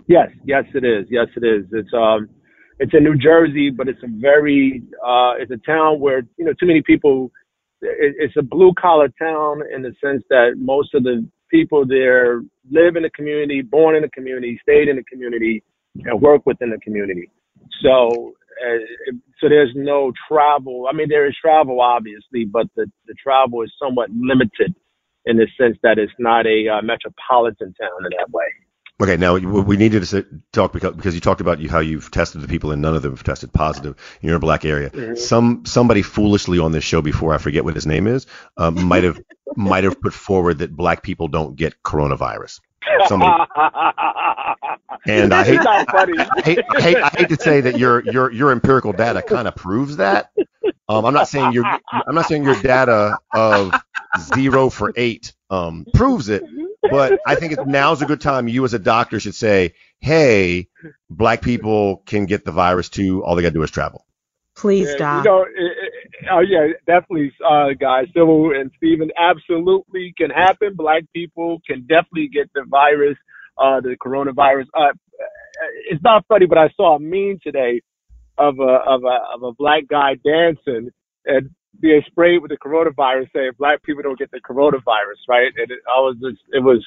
Yes, yes, it is. Yes, it is. It's um, it's in New Jersey, but it's a very uh, it's a town where you know too many people. It, it's a blue collar town in the sense that most of the people there live in the community, born in the community, stayed in the community, and work within the community. So, uh, so there's no travel. I mean, there is travel obviously, but the the travel is somewhat limited in the sense that it's not a uh, metropolitan town in that way. Okay, now we needed to talk because because you talked about you, how you've tested the people and none of them have tested positive. You're in a black area. Mm-hmm. Some somebody foolishly on this show before I forget what his name is um, might have [laughs] might have put forward that black people don't get coronavirus. Somebody, [laughs] and I hate, I, hate, I hate I hate to say that your your your empirical data kind of proves that. Um, I'm not saying your I'm not saying your data of zero for eight um, proves it, but I think now's a good time. You as a doctor should say, "Hey, black people can get the virus too. All they got to do is travel." Please, yeah, doc. You know, it, it, oh yeah, definitely, uh, guys. Sybil and Stephen, absolutely can happen. Black people can definitely get the virus, uh, the coronavirus. Uh, it's not funny, but I saw a meme today of a of a of a black guy dancing and being sprayed with the coronavirus, saying black people don't get the coronavirus, right? And it, I was just, it was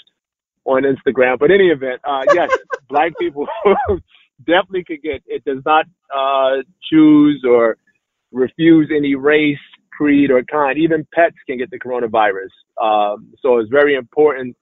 on Instagram. But any event, uh, [laughs] yes, black people [laughs] definitely could get. It does not uh, choose or refuse any race, creed, or kind. Even pets can get the coronavirus. Um, so it's very important.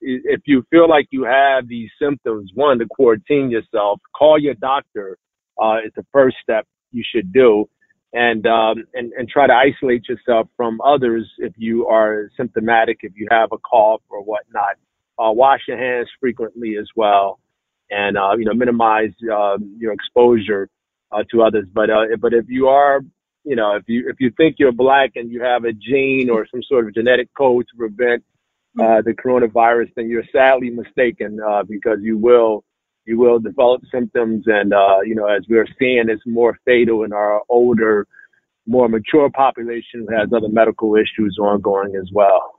If you feel like you have these symptoms, one, to quarantine yourself, call your doctor. Uh, it's the first step you should do and um, and and try to isolate yourself from others if you are symptomatic, if you have a cough or whatnot. Uh, wash your hands frequently as well, and uh, you know minimize uh, your exposure uh, to others. But uh, but if you are you know if you if you think you're black and you have a gene or some sort of genetic code to prevent uh, the coronavirus, then you're sadly mistaken uh, because you will you will develop symptoms. And, uh, you know, as we're seeing, it's more fatal in our older, more mature population who has other medical issues ongoing as well.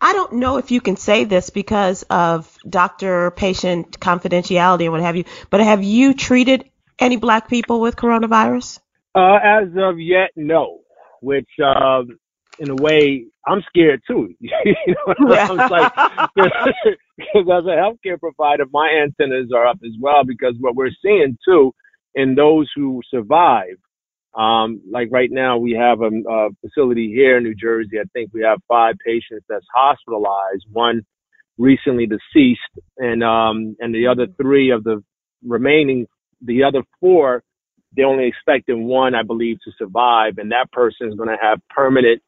I don't know if you can say this because of doctor patient confidentiality and what have you, but have you treated any black people with coronavirus? Uh, as of yet, no. Which, uh, in a way, I'm scared too. [laughs] you know, yeah. I was like, [laughs] because as a healthcare provider, my antennas are up as well because what we're seeing too in those who survive, um, like right now we have a, a, facility here in New Jersey. I think we have five patients that's hospitalized, one recently deceased, and um, and the other three of the remaining, the other four, they're only expecting one, I believe, to survive, and that person is going to have permanent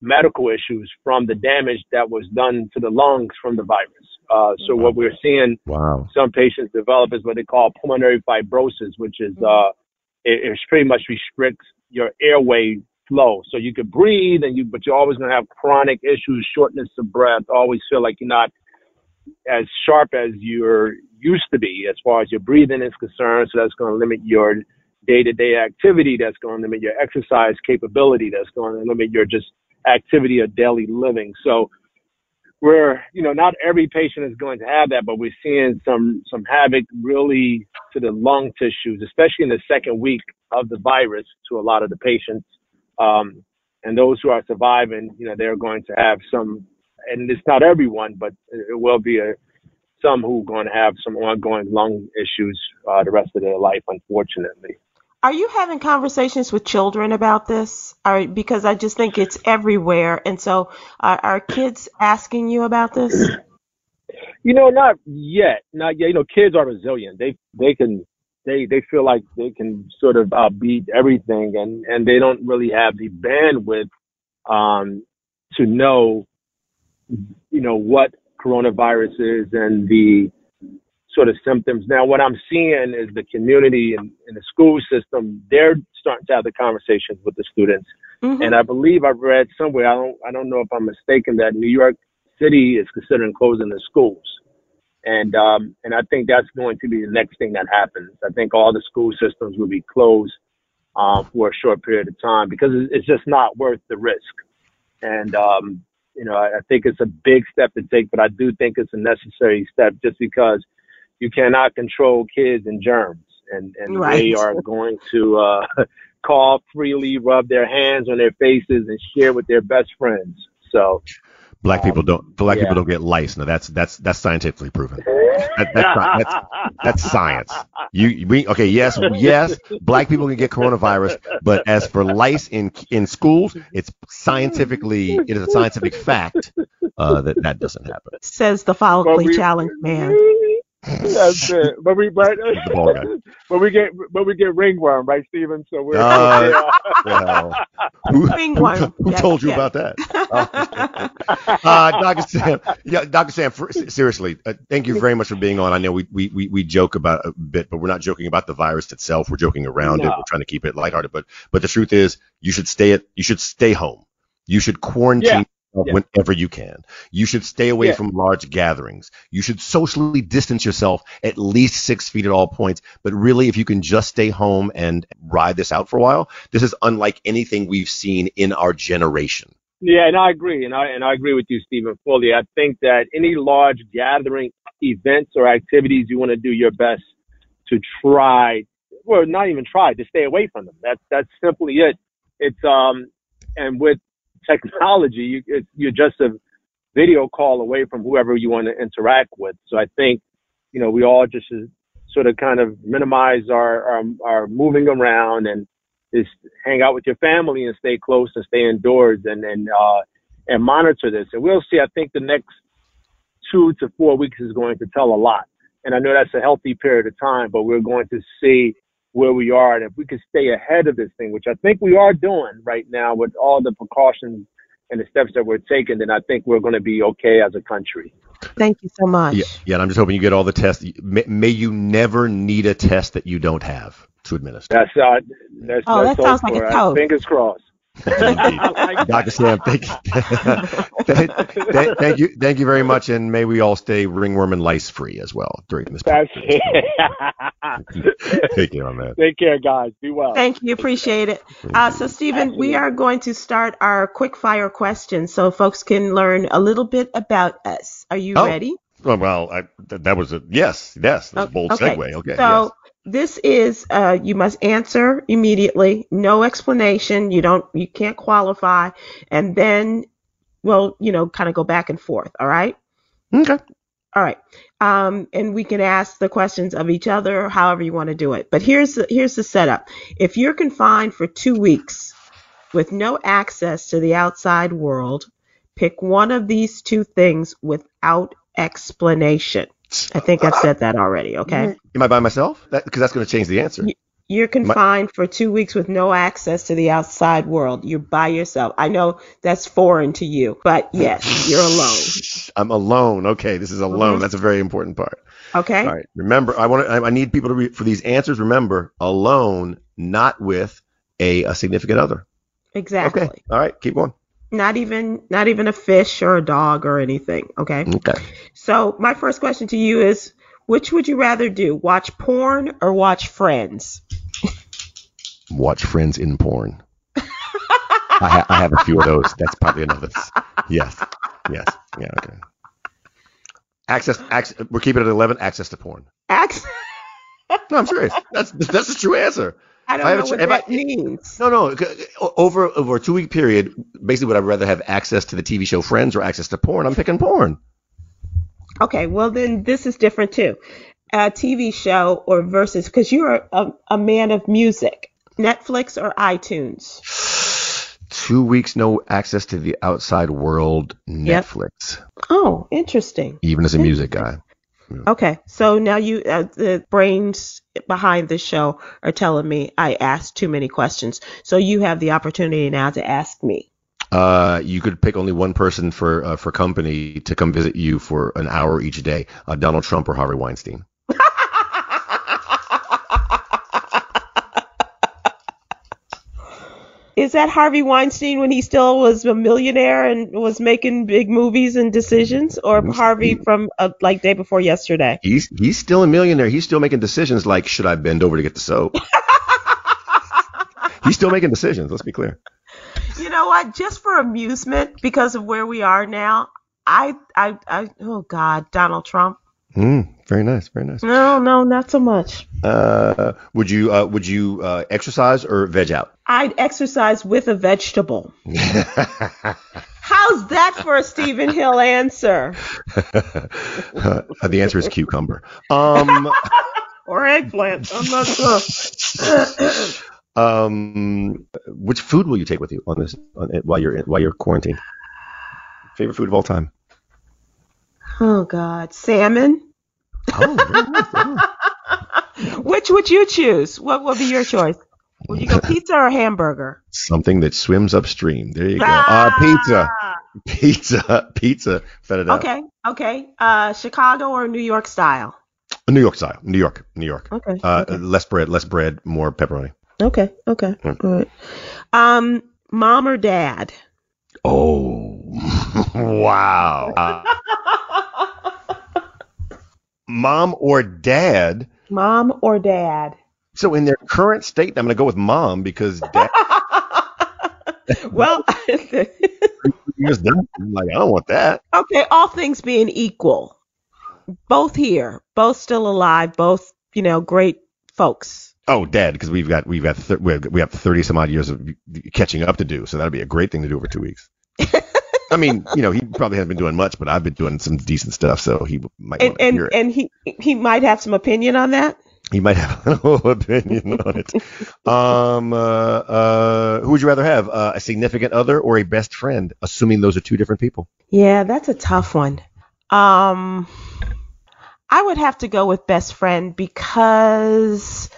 medical issues from the damage that was done to the lungs from the virus. Uh, so what we're seeing wow. some patients develop is what they call pulmonary fibrosis, which is uh, it, it pretty much restricts your airway flow. So you could breathe, and you but you're always going to have chronic issues, shortness of breath, always feel like you're not as sharp as you're used to be as far as your breathing is concerned. So that's going to limit your day-to-day activity. That's going to limit your exercise capability. That's going to limit your just activity of daily living. So we're, you know, not every patient is going to have that, but we're seeing some, some havoc really to the lung tissues, especially in the second week of the virus to a lot of the patients. Um, and those who are surviving, you know, they're going to have some, and it's not everyone, but it will be a, some who are going to have some ongoing lung issues uh, the rest of their life, unfortunately. Are you having conversations with children about this? Are, because I just think it's everywhere. And so are, are kids asking you about this? [clears throat] You know, not yet. Not yet. You know, kids are resilient. They they can they they feel like they can sort of uh, beat everything, and and they don't really have the bandwidth um, to know, you know, what coronavirus is and the sort of symptoms. Now, what I'm seeing is the community and, and the school system, they're starting to have the conversations with the students. Mhm. And I believe I've read somewhere, I don't, I don't know if I'm mistaken, that New York City is considering closing the schools. And, um, and I think that's going to be the next thing that happens. I think all the school systems will be closed, um, for a short period of time because it's it's just not worth the risk. And, um, you know, I, I think it's a big step to take, but I do think it's a necessary step just because you cannot control kids and germs and, and they are going to, uh, [laughs] cough freely, rub their hands on their faces and share with their best friends. So, Black people don't. Black yeah. people don't get lice. No, that's that's that's scientifically proven. That, that's, that's that's science. You we okay? Yes, yes. Black people can get coronavirus, but as for lice in in schools, it's scientifically it is a scientific fact uh, that that doesn't happen. Says the But follically challenged man. That's it. But we but, [laughs] The ball guy. [laughs] but we get but we get ringworm, right, Stephen? So we're [laughs] Uh, Well, who, who, Ringworm. who Yeah, told you yeah. about that? uh, Dr. Sam, yeah, Dr. Sam, for, seriously, uh, thank you very much for being on. I know we, we, we, we joke about a bit, but we're not joking about the virus itself. We're joking around it. We're trying to keep it lighthearted. But but the truth is, you should stay at you should stay home. You should quarantine Yeah. Yeah. whenever you can. You should stay away Yeah. from large gatherings. You should socially distance yourself at least six feet at all points. But really, if you can just stay home and ride this out for a while, this is unlike anything we've seen in our generation. Yeah, and I agree, and I and I agree with you, Stephen, fully. I think that any large gathering events or activities, you want to do your best to try, well, not even try, to stay away from them. That's that's simply it. It's um, and with technology, you it's, you're just a video call away from whoever you want to interact with. So I think, you know, we all just sort of kind of minimize our our, our moving around and just hang out with your family and stay close and stay indoors and and uh and monitor this. And we'll see. I think the next two to four weeks is going to tell a lot. And I know that's a healthy period of time, but we're going to see where we are. And if we can stay ahead of this thing, which I think we are doing right now with all the precautions and the steps that we're taking, then I think we're going to be okay as a country. Thank you so much. Yeah, yeah. And I'm just hoping you get all the tests. May, may you never need a test that you don't have to administer. That's uh, that's, Oh, that's that sounds hope like a toast. Fingers crossed. Dr. Sam, thank you. thank, thank- thank you, thank you very much, and may we all stay ringworm and lice free as well during this. That's Take care, man. Take care, guys. Be well. Thank you. Appreciate it. Uh, so, Stephen, we are going to start our quick fire questions so folks can learn a little bit about us. Are you Oh. ready? Well, well I, th- that was a yes, yes. That was a bold segue. Okay. So this is uh, you must answer immediately, no explanation. You don't, you can't qualify, and then, well, you know, kind of go back and forth. All right. Okay. All right. Um, and we can ask the questions of each other, however you want to do it. But here's the, here's the setup. If you're confined for two weeks with no access to the outside world, pick one of these two things without explanation. I think I've said that already. Okay. Am I by myself? That because that's going to change the answer. You're confined for two weeks with no access to the outside world. You're by yourself. I know that's foreign to you, but yes, you're alone. [laughs] I'm alone. Okay, this is alone. Mhm. That's a very important part. Okay. All right. Remember, I want to. I I need people to re, for these answers. Remember, alone, not with a, a significant other. Exactly. Okay. All right. Keep going. Not even not even a fish or a dog or anything. Okay. Okay. So my first question to you is which would you rather do? Watch porn or watch friends? Watch Friends in porn. [laughs] I, ha- I have a few of those. That's probably enough. That's, yes. Yes. Yeah. Okay. Access. Access. We're keeping it at eleven. Access to porn. Access. No, I'm serious. That's that's the true answer. I don't I know what if I- that means. No, no. Over over a two week period, basically, would I rather have access to the TV show Friends or access to porn? I'm picking porn. Okay, well then this is different too. A TV show or versus because you're a, a man of music. Netflix or iTunes? [sighs] Two weeks, no access to the outside world. Yep. Netflix, Oh, interesting. even as a music guy. Okay, so now you uh, the brains behind this show are telling me I asked too many questions. So you have the opportunity now to ask me. Uh, you could pick only one person for uh, for company to come visit you for an hour each day. Uh, Donald Trump or Harvey Weinstein. Is that Harvey Weinstein when he still was a millionaire and was making big movies and decisions, or Harvey from uh, like day before yesterday? He's he's still a millionaire. He's still making decisions like should I bend over to get the soap? [laughs] he's still making decisions. Let's be clear. You know what? Just for amusement, because of where we are now, I I I oh God, Donald Trump. Mm, very nice, very nice. No, no, not so much. Uh, would you uh, would you uh, exercise or veg out? I'd exercise with a vegetable. [laughs] How's that for a Stephen Hill answer? [laughs] Uh, the answer is cucumber. Um, [laughs] or eggplant. I'm not sure. um, which food will you take with you on this on, while you're while you're quarantined? Favorite food of all time? Oh God, salmon. Oh, very nice, very nice. Which would you choose? What would be your choice? Would you go pizza or hamburger? something that swims upstream. There you go. Uh, pizza, pizza, pizza. Fed it up. Okay, okay. Uh, Chicago or New York style? New York style. New York. New York. Okay. Uh, okay. Less bread. Less bread. More pepperoni. Okay. Okay. Mm. All right. Um, mom or dad? Oh, [laughs] wow. Uh, mom or dad. Mom or dad? So in their current state, I'm going to go with mom because dad [laughs] well. [laughs] I'm like, I don't want that. okay. All things being equal, both here, both still alive, both you know, great folks. Oh, dad, because we've got we've got th- we have, 30 some odd years of catching up to do, so that'd be a great thing to do over two weeks. [laughs] I mean, you know, he probably hasn't been doing much, but I've been doing some decent stuff, so he might And and hear it. and he he might have some opinion on that. He might have an [laughs] opinion on it. Um, uh, uh, who would you rather have, uh, a significant other or a best friend? Assuming those are two different people. Yeah, that's a tough one. Um, I would have to go with best friend because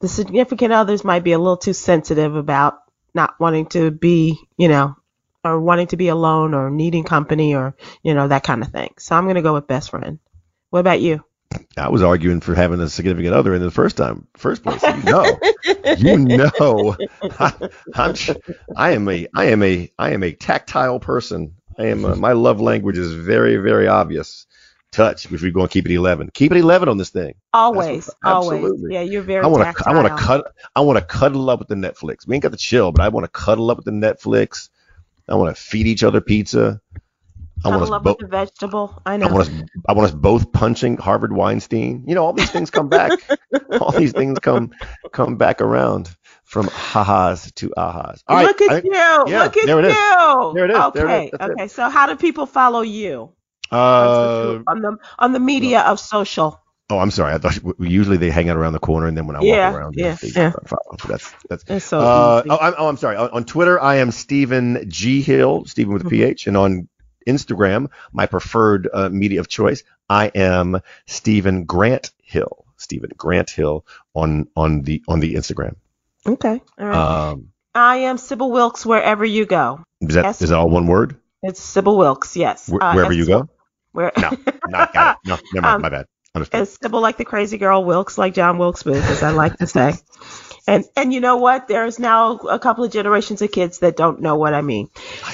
the significant others might be a little too sensitive about not wanting to be, you know, or wanting to be alone or needing company or, you know, that kind of thing. So I'm going to go with best friend. What about you? I was arguing for having a significant other in the first time, first place. You know, you know, I, I'm, I am a, I am a, I am a tactile person. I am, a, my love language is very, very obvious. Touch, if we're going to keep it 11. Keep it 11 on this thing. Always, what- always. Yeah, you're very I want to, I want to cut, I want to cuddle up with the Netflix. We ain't got the chill, but I want to cuddle up with the Netflix. I want to feed each other pizza. I want us both. vegetable. I know. I want us. I want us both punching Harvard Weinstein. You know, all these things come back. [laughs] all these things come come back around from ha-has to ahas. All right, Look at I- you. yeah, Look at there it is. you. There it is. Okay. There it is. That's it. okay. So how do people follow you Uh, on the on the media of social? Oh, I'm sorry. I thought usually they hang out around the corner, and then when I Yeah, walk around, yeah, they yeah. that's that's. So Uh, oh, I'm, oh, I'm sorry. On, on Twitter, I am Stephen G Hill, Stephen with a Mhm. PH, and on Instagram, my preferred uh, media of choice, I am Stephen Grant Hill. Stephen Grant Hill on on the on the Instagram. okay. All right. Um, I am Sybil Wilkes wherever you go. is that Yes. is that all one word? It's Sybil Wilkes. Yes. Wh- Uh, wherever you go? Where? No, not got it. No, never mind. [laughs] Um, my bad. Understood. As Sybil like the crazy girl, Wilkes like John Wilkes Booth, as I like to say. And and you know what? There's now a couple of generations of kids that don't know what I mean.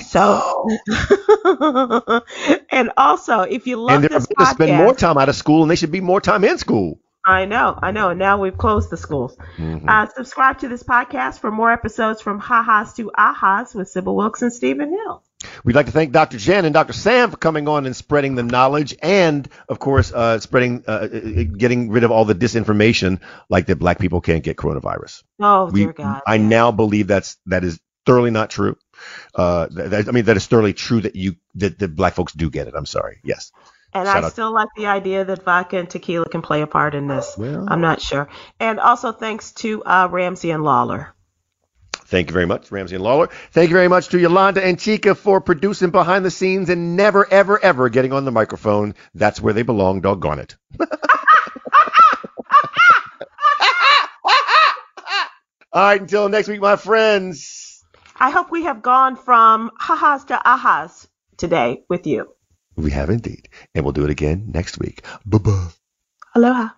So, [laughs] and also, if you love and they're this about to spend more time out of school, and they should be more time in school. I know, I know. And now we've closed the schools. Mhm. Uh, subscribe to this podcast for more episodes from Ha-Has to Ahas with Sybil Wilkes and Stephen Hill. We'd like to thank Dr. Jen and Dr. Sam for coming on and spreading the knowledge, and of course, uh, spreading, uh, uh, getting rid of all the disinformation, like that black people can't get coronavirus. Oh, We, dear God. I now believe that's that is thoroughly not true. Uh, that, that- I mean, that is thoroughly true that you that, that black folks do get it. I'm sorry. Yes. And Shout I out. still like the idea that vodka and tequila can play a part in this. Well, I'm not sure. And also thanks to uh, Ramsey and Lawler. Thank you very much, Ramsey and Lawler. Thank you very much to Yolanda and Chica for producing behind the scenes and never, ever, ever getting on the microphone. That's where they belong, doggone it. [laughs] All right, until next week, my friends. I hope we have gone from ha-has to ahas today with you. We have indeed. And we'll do it again next week. Bye bye. Aloha.